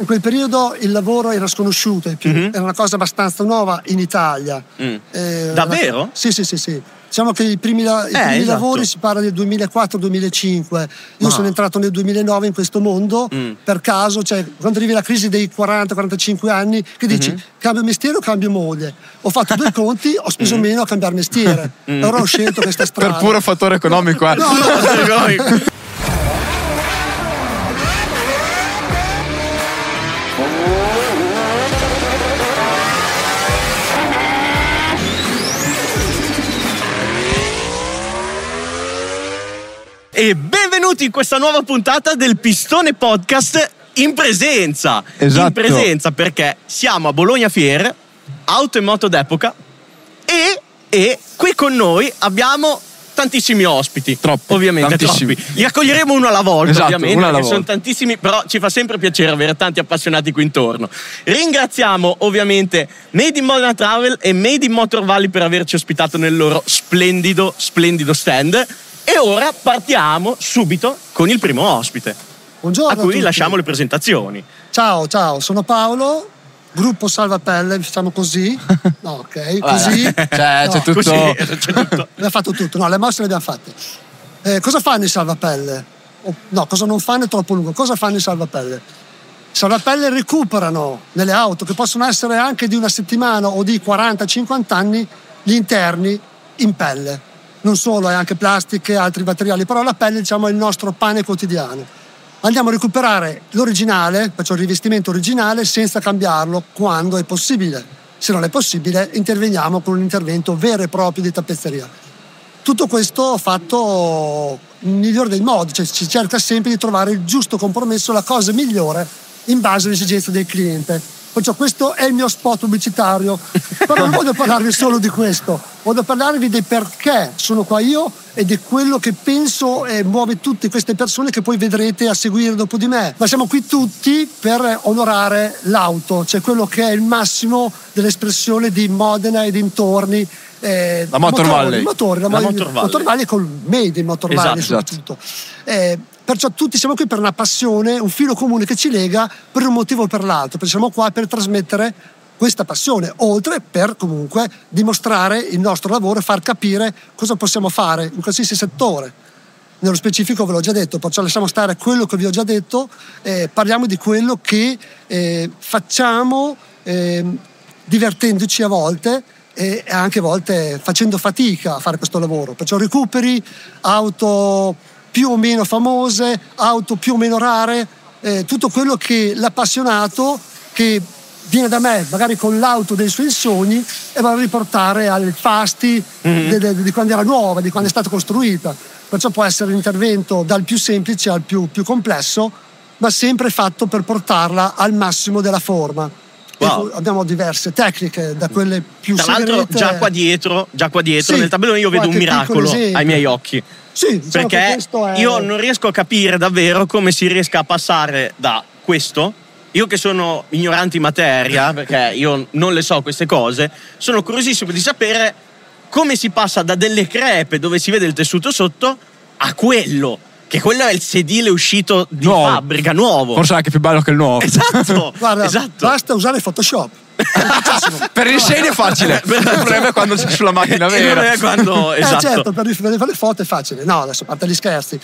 In quel periodo il lavoro era sconosciuto ai più, Mhm. era una cosa abbastanza nuova in Italia. Mm. Eh, Davvero? Sì, sì, sì, sì. Diciamo che i primi, la- i Eh, primi esatto. lavori si parla del 2004-2005. Io Ma- sono entrato nel 2009 in questo mondo Mm. per caso, cioè quando arrivi la crisi dei 40-45 anni, che dici Mhm. cambio mestiere o cambio moglie? Ho fatto due conti, ho speso Mm. meno a cambiare mestiere. Allora ho scelto questa strada. Per puro fattore economico. eh. No, no, E benvenuti in questa nuova puntata del Pistone Podcast in presenza. Esatto. In presenza perché siamo a Bologna Fiere, auto e moto d'epoca e, e qui con noi abbiamo tantissimi ospiti. Troppi, Ovviamente, tantissimi. troppi. Li accoglieremo uno alla volta, Esatto, ovviamente, uno alla perché sono volta. tantissimi, però ci fa sempre piacere avere tanti appassionati qui intorno. Ringraziamo ovviamente Made in Modena Travel e Made in Motor Valley per averci ospitato nel loro splendido, splendido stand. E ora partiamo subito con il primo ospite, Buongiorno a cui tutti. lasciamo le presentazioni. Ciao, ciao, sono Paolo, gruppo Salvapelle, diciamo così. No, ok, così. Cioè, c'è No, tutto. Così, c'è tutto. Abbiamo fatto tutto, no, le mosse le abbiamo fatte. Eh, cosa fanno i salvapelle? O- no, cosa non fanno è troppo lungo. Cosa fanno i salvapelle? I salvapelle recuperano nelle auto, che possono essere anche di una settimana o di 40-50 anni, gli interni in pelle. Non solo, è anche plastiche e altri materiali, però la pelle diciamo, è il nostro pane quotidiano. Andiamo a recuperare l'originale, faccio il rivestimento originale, senza cambiarlo quando è possibile. Se non è possibile, interveniamo con un intervento vero e proprio di tappezzeria. Tutto questo fatto nel migliore dei modi, cioè si cerca sempre di trovare il giusto compromesso, la cosa migliore in base alle esigenze del cliente. Perciò questo è il mio spot pubblicitario, però non voglio parlarvi solo di questo, voglio parlarvi del perché sono qua io e di quello che penso e muove tutte queste persone che poi vedrete a seguire dopo di me. Ma siamo qui tutti per onorare l'auto, cioè quello che è il massimo dell'espressione di Modena e dintorni. Eh, La Motor motori, Valley. motori, la, La mo- Motor Valley. Motor Valley col made in Motor Esatto, Valley soprattutto. Eh, perciò tutti siamo qui per una passione, un filo comune che ci lega per un motivo o per l'altro, perché siamo qua per trasmettere questa passione, oltre per comunque dimostrare il nostro lavoro e far capire cosa possiamo fare in qualsiasi settore. Nello specifico ve l'ho già detto, perciò lasciamo stare quello che vi ho già detto, eh, parliamo di quello che eh, facciamo ehm, divertendoci a volte e anche a volte facendo fatica a fare questo lavoro. Perciò recuperi auto più o meno famose, auto più o meno rare, eh, tutto quello che l'appassionato che viene da me magari con l'auto dei suoi sogni e va a riportare ai fasti de- di quando era nuova, di quando è stata costruita. Perciò può essere un intervento dal più semplice al più, più complesso, ma sempre fatto per portarla al massimo della forma. Wow. abbiamo diverse tecniche, da quelle più Tra l'altro, segrete. già qua dietro, già qua dietro Sì, nel tabellone io vedo un miracolo ai miei occhi. Sì, diciamo Perché è- io non riesco a capire davvero come si riesca a passare da questo. Io che sono ignorante in materia, perché io non le so queste cose, sono curiosissimo di sapere come si passa da delle crepe dove si vede il tessuto sotto a quello, che quello è il sedile uscito di Nuovo. fabbrica nuovo. Forse anche più bello che il nuovo. Esatto, Guarda, esatto. basta usare Photoshop. Per il segno è facile. Il problema è quando sei sulla macchina vera. quando, Eh, esatto. certo, per fare le foto è facile. No, adesso a parte gli scherzi.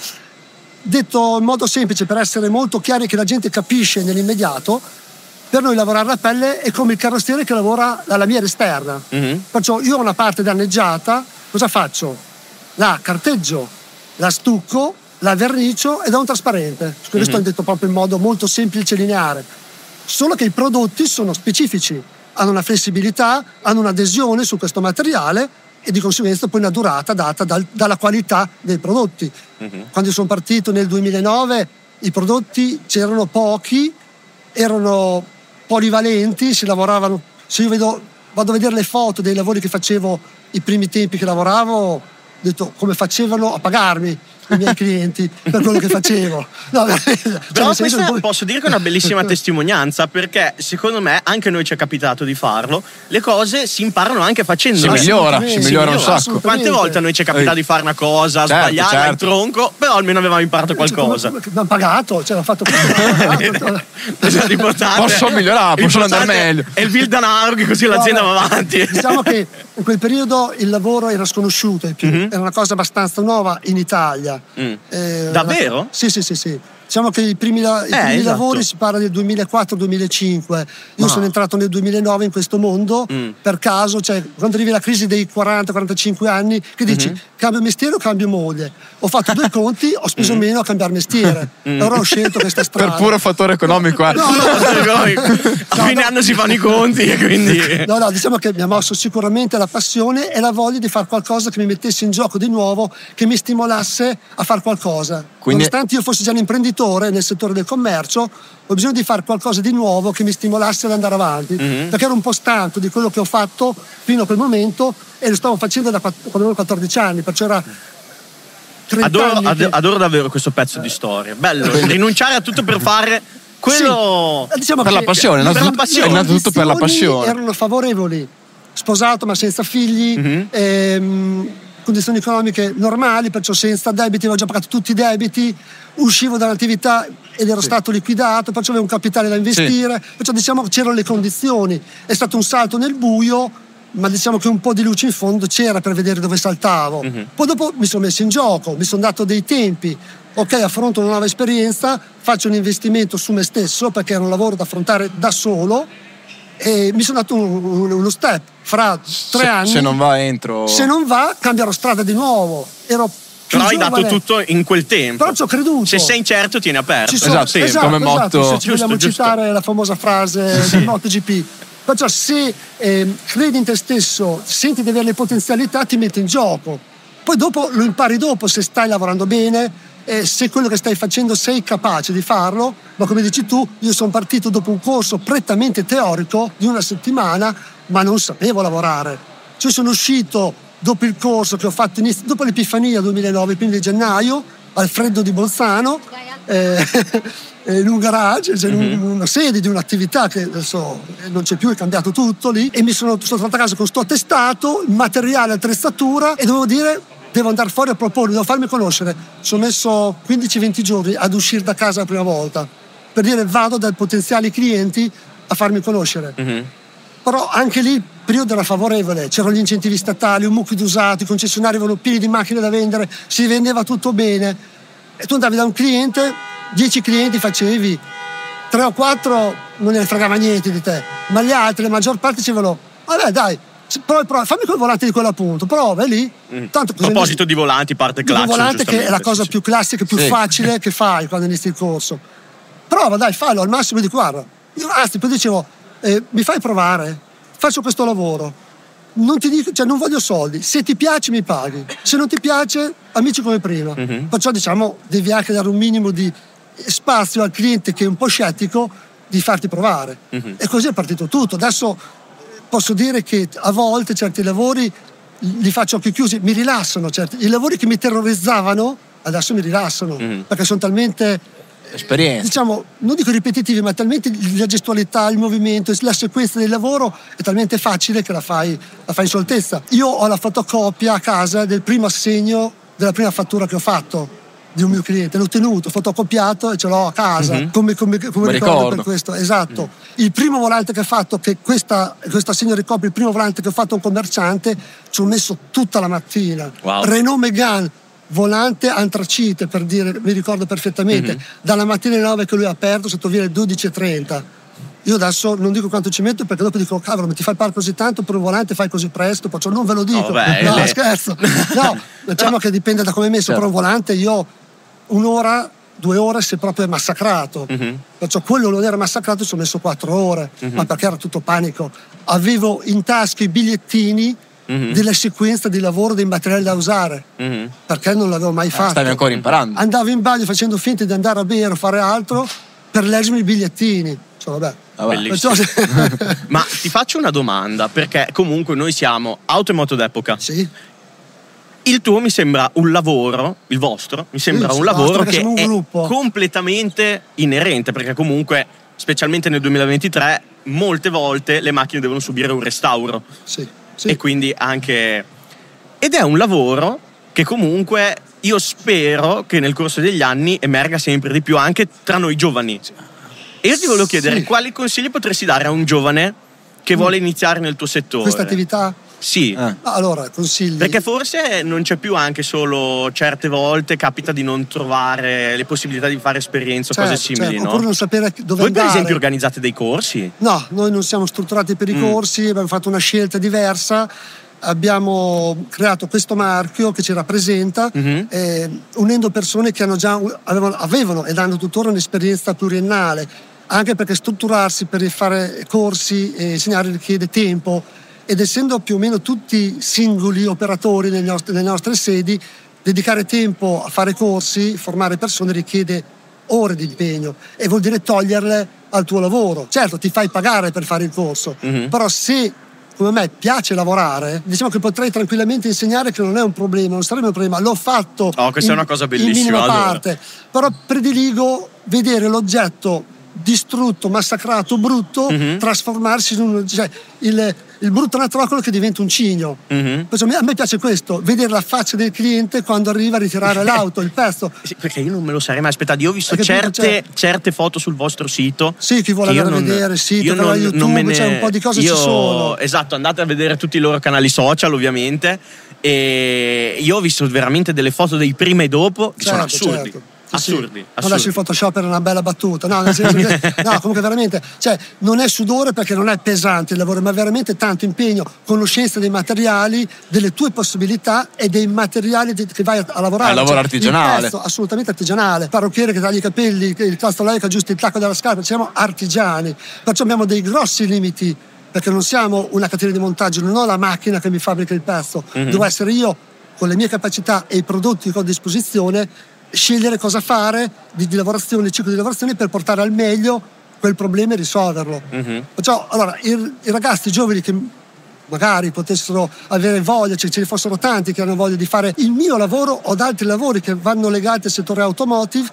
Detto in modo semplice, per essere molto chiari che la gente capisce nell'immediato, per noi lavorare la pelle è come il carrozziere che lavora la lamiera esterna. Mhm. Perciò io ho una parte danneggiata, cosa faccio? La carteggio, la stucco, la vernicio e do un trasparente. Questo Mhm. è detto proprio in modo molto semplice e lineare. Solo che i prodotti sono specifici, hanno una flessibilità, hanno un'adesione su questo materiale e di conseguenza poi una durata data dal- dalla qualità dei prodotti. Mhm. Quando sono partito nel 2009 i prodotti c'erano pochi, erano polivalenti, si lavoravano. Se io vedo, vado a vedere le foto dei lavori che facevo i primi tempi che lavoravo, ho detto come facevano a pagarmi. I miei clienti per quello che facevo. No. Cioè, Però questa poi- posso dire che è una bellissima testimonianza perché secondo me anche a noi ci è capitato di farlo. Le cose si imparano anche Si facendole. migliora, si migliora un sacco. Quante volte a noi ci è capitato di fare una cosa, Certo, sbagliare il certo. tronco, però almeno avevamo imparato Cioè, qualcosa. come- Abbiamo pagato, cioè, fatto questo. Esatto, l'importante- Posso migliorare, posso andare meglio. È il Bill Danaro che così l'azienda va avanti. Diciamo che in quel periodo il lavoro era sconosciuto più, era una cosa abbastanza nuova in Italia. Mm. Eh, Davvero? Sì, sì, sì, sì. Diciamo che i primi, i Eh, primi esatto. lavori si parla del 2004-2005. Io Ma- sono entrato nel 2009 in questo mondo Mm. per caso, cioè quando arrivi la crisi dei 40-45 anni, che dici Mhm. cambio mestiere o cambio moglie? Ho fatto due conti, ho speso Mhm. meno a cambiare mestiere. Allora ho scelto questa strada. Per puro fattore economico. eh. No, no, a fine no. anno si fanno i conti e quindi... No, no, diciamo che mi ha mosso sicuramente la passione e la voglia di fare qualcosa che mi mettesse in gioco di nuovo, che mi stimolasse a fare qualcosa. Quindi- Nonostante io fossi già un imprenditore nel settore del commercio, ho bisogno di fare qualcosa di nuovo che mi stimolasse ad andare avanti. Mhm. Perché ero un po' stanco di quello che ho fatto fino a quel momento e lo stavo facendo da quando avevo 14 anni, perciò era 30 Adoro, che- adoro davvero questo pezzo di storia. Bello, rinunciare a tutto per fare quello... Sì, diciamo Per che la passione, le innanzitutto- passione. innanzitutto per la passione. Erano favorevoli, sposato ma senza figli, Mhm. ehm, condizioni economiche normali, perciò senza debiti, avevo già pagato tutti i debiti, uscivo dall'attività ed ero stato liquidato, perciò avevo un capitale da investire, perciò diciamo che c'erano le condizioni. È stato un salto nel buio, ma diciamo che un po' di luce in fondo c'era per vedere dove saltavo. Mhm. Poi dopo mi sono messo in gioco, mi sono dato dei tempi. Ok, affronto una nuova esperienza, faccio un investimento su me stesso perché era un lavoro da affrontare da solo e mi sono dato un- uno step fra tre Se, anni. se non va entro. Se non va, cambierò strada di nuovo. Ero Però hai dato giovane, tutto in quel tempo. Però ci ho creduto. Se sei incerto, tieni aperto. Ci sono- Esatto, sì, come motto. Se ci Giusto, vogliamo giusto. citare la famosa frase del MotoGP. Perciò se ehm, credi in te stesso, senti di avere le potenzialità, ti metti in gioco. Poi dopo lo impari dopo se stai lavorando bene, e se quello che stai facendo sei capace di farlo, ma come dici tu, io sono partito dopo un corso prettamente teorico di una settimana, ma non sapevo lavorare. Cioè sono uscito dopo il corso che ho fatto inizio, dopo l'Epifania 2009, quindi di gennaio, al freddo di Bolzano, eh, eh, in un garage, cioè in un- una sede di un'attività che adesso non c'è più, è cambiato tutto lì, e mi sono, sono tornato a casa con sto attestato, il materiale, attrezzatura, e dovevo dire devo andare fuori a proporre, devo farmi conoscere. Ci ho messo 15-20 giorni ad uscire da casa la prima volta, per dire vado dai potenziali clienti a farmi conoscere. Mhm. Però anche lì il periodo era favorevole, c'erano gli incentivi statali, un mucchio di usati, i concessionari avevano pieni di macchine da vendere, si vendeva tutto bene. E tu andavi da un cliente, 10 clienti facevi, 3 o 4 non ne fregava niente di te, ma gli altri, la maggior parte dicevano, vabbè dai, prova, prova, fammi quel volante di quell'appunto, prova, è lì. Mm. Tanto A proposito di volanti, parte Dico clacson. volante che è la cosa sì, più classica, più Sì. facile che fai quando inizi il corso. Prova, dai, fallo al massimo di guarda. Io, anzi, poi dicevo, eh, mi fai provare, faccio questo lavoro. Non ti dico, cioè non voglio soldi. Se ti piace, mi paghi. Se non ti piace, amici come prima. Mhm. Perciò diciamo, devi anche dare un minimo di spazio al cliente che è un po' scettico di farti provare. Mhm. E così è partito tutto. Adesso posso dire che a volte certi lavori li faccio occhi chiusi, mi rilassano. Certi. I lavori che mi terrorizzavano adesso mi rilassano Mhm. perché sono talmente Esperienza. diciamo, non dico ripetitivi, ma talmente la gestualità, il movimento, la sequenza del lavoro è talmente facile che la fai, la fai in scioltezza. Io ho la fotocopia a casa del primo assegno della prima fattura che ho fatto di un mio cliente, l'ho tenuto, fotocopiato e ce l'ho a casa Mhm. come, come- come ricordo, ricordo. per questo. Esatto. Il primo volante che ho fatto, che questa, questo assegno ricopre il primo volante che ho fatto a un commerciante, ci ho messo tutta la mattina. Wow. Renault Megane, volante antracite per dire, mi ricordo perfettamente, Mhm. dalla mattina alle 9 che lui ha aperto, sotto via alle 12.30. Io adesso non dico quanto ci metto perché dopo dico, cavolo, ma ti fai fare così tanto per un volante, fai così presto, poi non ve lo dico. No, beh, no, le- scherzo. No, diciamo che dipende da come è messo, Certo. però un volante io un'ora, due ore proprio è massacrato. Mhm. Perciò quello non era massacrato, ci ho messo quattro ore, Mhm. ma perché era tutto panico. Avevo in tasca i bigliettini Mhm. della sequenza di lavoro dei materiali da usare, Mhm. perché non l'avevo mai fatto. Ah, Stavi ancora imparando. Andavo in bagno facendo finta di andare a bere o fare altro per leggermi i bigliettini. Cioè, vabbè. Vabbè. Bellissimo. Perciò- Ma ti faccio una domanda, perché comunque noi siamo auto e moto d'epoca. sì, Il tuo mi sembra un lavoro, il vostro, mi sembra Sì, un lavoro che un è gruppo. completamente inerente, perché comunque, specialmente nel 2023, molte volte le macchine devono subire un restauro. Sì, sì. E quindi anche... Ed è un lavoro che comunque io spero che nel corso degli anni emerga sempre di più anche tra noi giovani. E io ti volevo chiedere Sì. Mm. quali consigli potresti dare a un giovane che vuole iniziare nel tuo settore? Questa attività? Sì. Eh. Allora, consigli. Perché forse non c'è più anche solo certe volte capita di non trovare le possibilità di fare esperienze o Certo, cose simili, certo, no? Oppure non sapere dove Voi per andare. esempio organizzate dei corsi? No, noi non siamo strutturati per i Mm. corsi, abbiamo fatto una scelta diversa, abbiamo creato questo marchio che ci rappresenta, Mhm. eh, unendo persone che hanno già, avevano, avevano ed hanno tuttora un'esperienza pluriennale, anche perché strutturarsi per fare corsi e insegnare richiede tempo ed essendo più o meno tutti singoli operatori nelle nostre, sedi, dedicare tempo a fare corsi, formare persone richiede ore di impegno e vuol dire toglierle al tuo lavoro. Certo, ti fai pagare per fare il corso, Mhm. però se come me piace lavorare, diciamo che potrei tranquillamente insegnare che non è un problema, non sarebbe un problema. L'ho fatto Oh, questa è in- una cosa bellissima, adoro. parte, però prediligo vedere l'oggetto distrutto, massacrato, brutto, Mhm. trasformarsi in un... cioè il, il brutto anatrocolo che diventa un cigno. Mhm. Perciò a me piace questo, vedere la faccia del cliente quando arriva a ritirare l'auto, il pezzo. Sì, perché io non me lo sarei mai aspettato. Io ho visto certe, Cioè- certe foto sul vostro sito. Sì, chi vuole andare a vedere il sito, io non- YouTube, non me ne- cioè un po' di cose io- ci sono. Esatto, andate a vedere tutti i loro canali social, ovviamente. E io ho visto veramente delle foto dei prima e dopo che sono Certo, assurdi. certo. Sì, sì. Assurdi, Non lasci assurdi. il Photoshop per una bella battuta, no, nel senso che, no, comunque veramente, cioè, non è sudore perché non è pesante il lavoro, ma veramente tanto impegno, conoscenza dei materiali, delle tue possibilità e dei materiali che vai a, a lavorare. È un lavoro Cioè, artigianale. Pezzo, assolutamente artigianale. Parrucchiere che taglia i capelli, il tasto che aggiusta il tacco della scarpa, siamo artigiani, perciò abbiamo dei grossi limiti perché non siamo una catena di montaggio, non ho la macchina che mi fabbrica il pezzo, Mhm. devo essere io con le mie capacità e i prodotti che ho a disposizione scegliere cosa fare di, di lavorazione, di ciclo di lavorazione per portare al meglio quel problema e risolverlo. Mhm. Perciò, allora, i, i ragazzi giovani che magari potessero avere voglia, cioè ce ne fossero tanti che hanno voglia di fare il mio lavoro o ad altri lavori che vanno legati al settore automotive,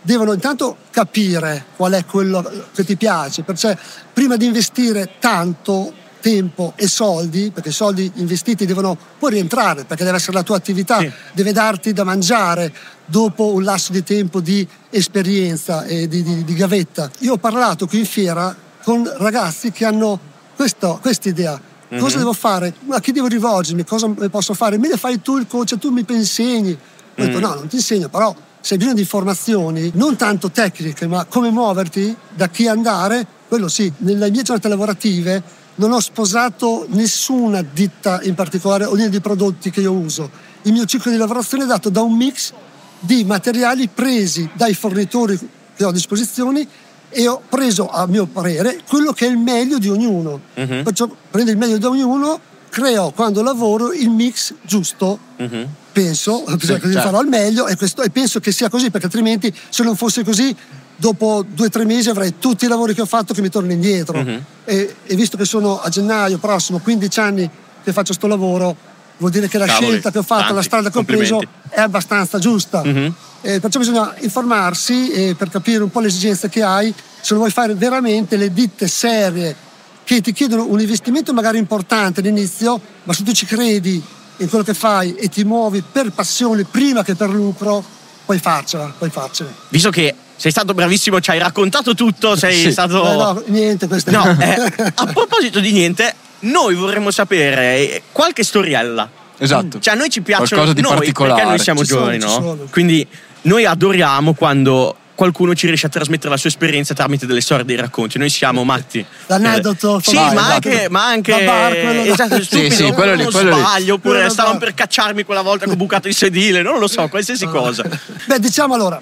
devono intanto capire qual è quello che ti piace, perché prima di investire tanto tempo e soldi, perché i soldi investiti devono poi rientrare, perché deve essere la tua attività, Sì. deve darti da mangiare dopo un lasso di tempo di esperienza e di, di- di gavetta. Io ho parlato qui in fiera con ragazzi che hanno questa idea. Cosa Mhm. devo fare? A chi devo rivolgermi? Cosa posso fare? Me ne fai tu il coach, tu mi insegni. Ho detto Mm. no, non ti insegno, però se hai bisogno di informazioni, non tanto tecniche, ma come muoverti, da chi andare, quello sì. Nelle mie giornate lavorative non ho sposato nessuna ditta in particolare o linea di prodotti che io uso. Il mio ciclo di lavorazione è dato da un mix di materiali presi dai fornitori che ho a disposizione e ho preso, a mio parere, quello che è il meglio di ognuno. Mhm. Perciò prendo il meglio di ognuno, creo quando lavoro il mix giusto Mhm. penso che certo. farò al meglio e, questo- e penso che sia così perché altrimenti se non fosse così dopo due o tre mesi avrei tutti i lavori che ho fatto che mi tornano indietro Mhm. e, e visto che sono a gennaio prossimo 15 anni che faccio sto lavoro vuol dire che la Cavoli, scelta che ho fatto tanti, la strada che ho preso è abbastanza giusta Mhm. Eh, perciò bisogna informarsi eh, per capire un po' le esigenze che hai se lo vuoi fare veramente le ditte serie che ti chiedono un investimento magari importante all'inizio, ma se tu ci credi in quello che fai e ti muovi per passione prima che per lucro, puoi farcela, puoi farcela. Visto che sei stato bravissimo, ci hai raccontato tutto, sei Sì. stato... Eh, no, niente, questo No, eh, a proposito di niente, noi vorremmo sapere eh, qualche storiella. Esatto. Cioè, a noi ci piacciono Qualcosa di noi, particolare. Perché noi siamo Ci sono, giovani, ci no? sono. Quindi noi adoriamo quando qualcuno ci riesce a trasmettere la sua esperienza tramite delle storie, dei racconti. Noi siamo matti. L'aneddoto, Eh, Sì, ma esatto. anche, ma anche bar, esatto, Sì, stupido, sì, quello lì, uno quello lì. sbaglio, oppure Quello stavano bar. per cacciarmi quella volta che ho bucato il sedile, non lo so, qualsiasi cosa. Beh, diciamo allora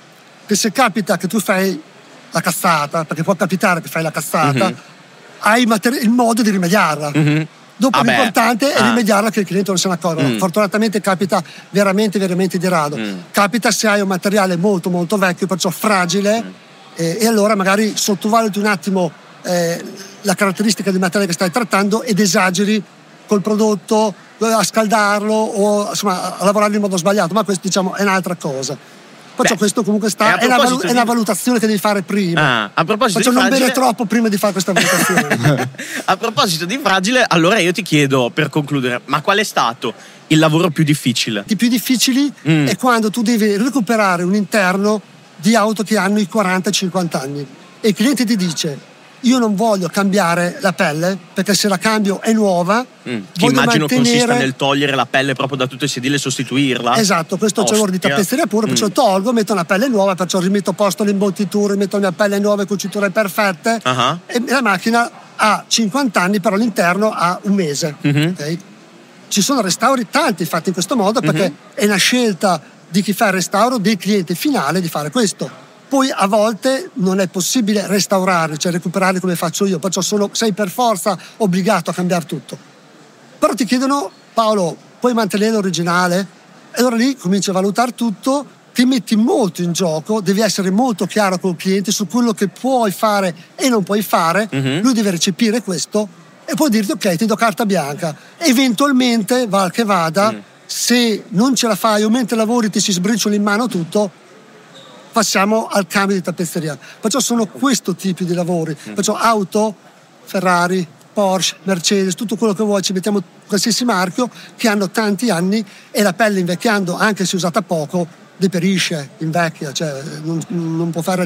che se capita che tu fai la cazzata, perché può capitare che fai la cazzata, Mhm. hai il materi- il modo di rimediarla. Mhm. Dopo Vabbè. l'importante è Ah. rimediarla che il cliente non se ne accorga. Mm. Fortunatamente capita veramente, veramente di rado. Mm. Capita se hai un materiale molto, molto vecchio, perciò fragile, Mm. eh, e allora magari sottovaluti un attimo eh, la caratteristica del materiale che stai trattando ed esageri col prodotto, a scaldarlo o insomma, a lavorare in modo sbagliato, ma questo diciamo è un'altra cosa. Perciò Beh, questo comunque sta, a è una, valu- è di- valutazione che devi fare prima. Ah, a proposito Perciò di non bere fragile, troppo prima di fare questa valutazione. a proposito di fragile, allora io ti chiedo per concludere, ma qual è stato il lavoro più difficile? I più difficili Mm. è quando tu devi recuperare un interno di auto che hanno i 40-50 anni e il cliente ti dice io non voglio cambiare la pelle perché se la cambio è nuova, Mm, Che immagino consista mantenere nel togliere la pelle proprio da tutto il sedile e sostituirla. Esatto, questo c'è l'ora di tappezzeria perciò Mm. tolgo, metto una pelle nuova, perciò rimetto a posto le imbottiture, metto le pelle nuove, cuciture perfette Ah. e la macchina ha 50 anni, però l'interno ha un mese. Mhm. ok? Ci sono restauri tanti fatti in questo modo perché Mhm. è una scelta di chi fa il restauro, del cliente finale di fare questo. Poi a volte non è possibile restaurare, cioè recuperare come faccio io, perciò sono- sei per forza obbligato a cambiare tutto. Però ti chiedono, Paolo, puoi mantenere l'originale? E allora lì cominci a valutare tutto, ti metti molto in gioco, devi essere molto chiaro col cliente su quello che puoi fare e non puoi fare, Mhm. lui deve recepire questo e poi dirti ok, ti do carta bianca. Eventualmente, val che vada, Mm. se non ce la fai o mentre lavori ti si sbriciola in mano tutto, passiamo al cambio di tappezzeria. Perciò sono questo tipo di lavori. Perciò auto, Ferrari, Porsche, Mercedes, tutto quello che vuoi, ci mettiamo qualsiasi marchio che hanno tanti anni e la pelle invecchiando, anche se usata poco, deperisce, invecchia, cioè non, non può fare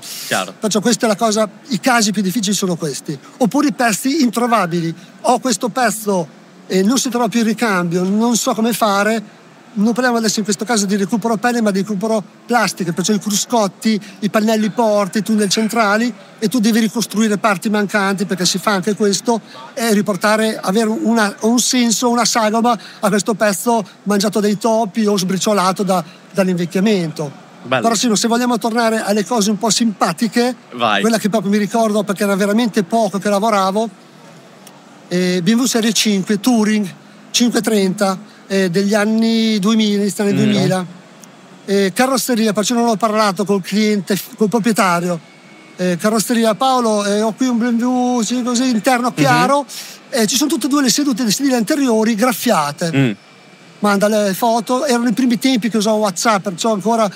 Sì, sì. Perciò questa è la cosa, i casi più difficili sono questi. Oppure i pezzi introvabili. Ho questo pezzo e non si trova più il ricambio, non so come fare. Non parliamo adesso in questo caso di recupero pelle, ma di recupero plastiche, perciò i cruscotti, i pannelli porti, i tunnel centrali e tu devi ricostruire parti mancanti perché si fa anche questo e riportare, avere una- un senso, una sagoma a questo pezzo mangiato dai topi o sbriciolato da- dall'invecchiamento. Bello. Però sì, se vogliamo tornare alle cose un po' simpatiche, Vai. quella che proprio mi ricordo perché era veramente poco che lavoravo, eh, BMW Serie 5 Touring 530 eh, degli anni 2000, inizio anni 2000. Eh, carrozzeria, perciò non ho parlato col cliente, col proprietario. Eh, carrozzeria Paolo, eh, ho qui un BMW sì, così, interno chiaro, eh, ci sono tutte e due le sedute dei sedili anteriori graffiate Mm. manda le foto, erano i primi tempi che usavo WhatsApp, perciò ancora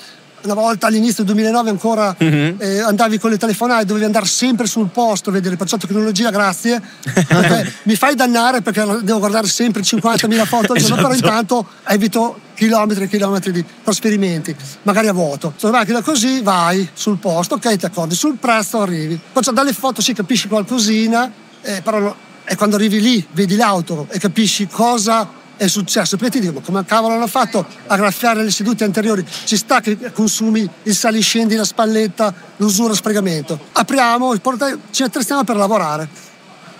una volta all'inizio del 2009 ancora Mhm. eh, andavi con le telefonate, dovevi andare sempre sul posto a vedere, perciò tecnologia grazie, perché mi fai dannare perché devo guardare sempre 50.000 foto al giorno, però Esatto. intanto evito chilometri e chilometri di trasferimenti, magari a vuoto. Se la macchina così vai sul posto, ok, ti accordi, sul prezzo arrivi. Perciò dalle foto si capisce qualcosina, eh, però è quando arrivi lì, vedi l'auto e capisci cosa è successo. Poi ti dico, come cavolo hanno fatto a graffiare le sedute anteriori? Ci sta che consumi il saliscendi, la spalletta, l'usura, lo sfregamento. Apriamo, il portaio- ci attrezziamo per lavorare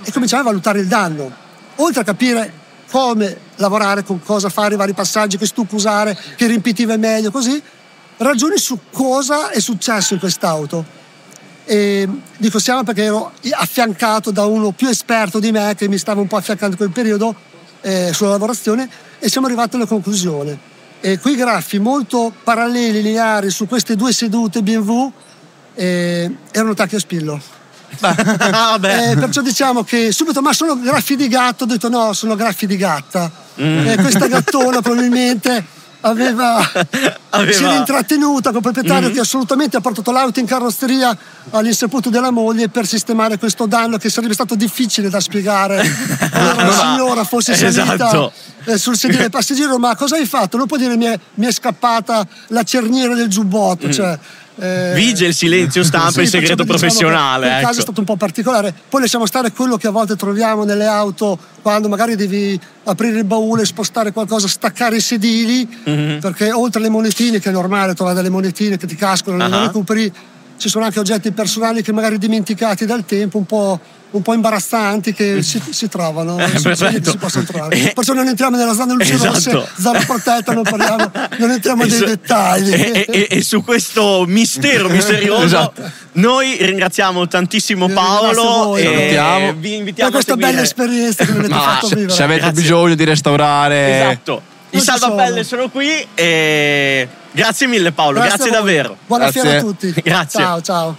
e cominciamo a valutare il danno. Oltre a capire come lavorare, con cosa fare, i vari passaggi, che stucco usare, che riempitiva è meglio, così, ragioni su cosa è successo in quest'auto. E dico siamo perché ero affiancato da uno più esperto di me che mi stava un po' affiancando in quel periodo eh, sulla lavorazione e siamo arrivati alla conclusione. E quei graffi molto paralleli, lineari su queste due sedute BMW eh, erano tacchi a spillo. Ah. Eh, perciò diciamo che subito, ma sono graffi di gatto, ho detto no, sono graffi di gatta. Mm. Eh, questa gattona probabilmente aveva, Aveva- si era intrattenuta con il proprietario Mhm. che assolutamente ha portato l'auto in carrozzeria all'insaputo della moglie per sistemare questo danno che sarebbe stato difficile da spiegare allora la signora fosse salita Esatto. eh, sul sedile del passeggero ma cosa hai fatto? non può dire mi è, mi è scappata la cerniera del giubbotto cioè, eh. Vige il silenzio stampa, sì, il segreto diciamo professionale. che Il caso ecco. è stato un po' particolare. Poi lasciamo stare quello che a volte troviamo nelle auto quando magari devi aprire il baule, spostare qualcosa, staccare i sedili, Mhm. perché oltre alle monetine, che è normale trovare delle monetine che ti cascano, non Ah. le recuperi, ci sono anche oggetti personali che magari dimenticati dal tempo, un po', un po' imbarazzanti che si, si trovano, Eh, si, si possono trovare. Eh, Perciò non entriamo nella zona luce rosse, Esatto. zona protetta, non, parliamo, non entriamo nei Es- dettagli. E, e- e su questo mistero misterioso Esatto. noi ringraziamo tantissimo Paolo e Salutiamo. vi Per invitiamo a questa bella esperienza che avete Ma fatto Se, vivere. se avete Grazie. bisogno di restaurare, Esatto. I salvapelle sono. sono qui e grazie mille Paolo, grazie, voi. davvero. Buona Grazie. fiera a tutti. Grazie. Ciao, ciao.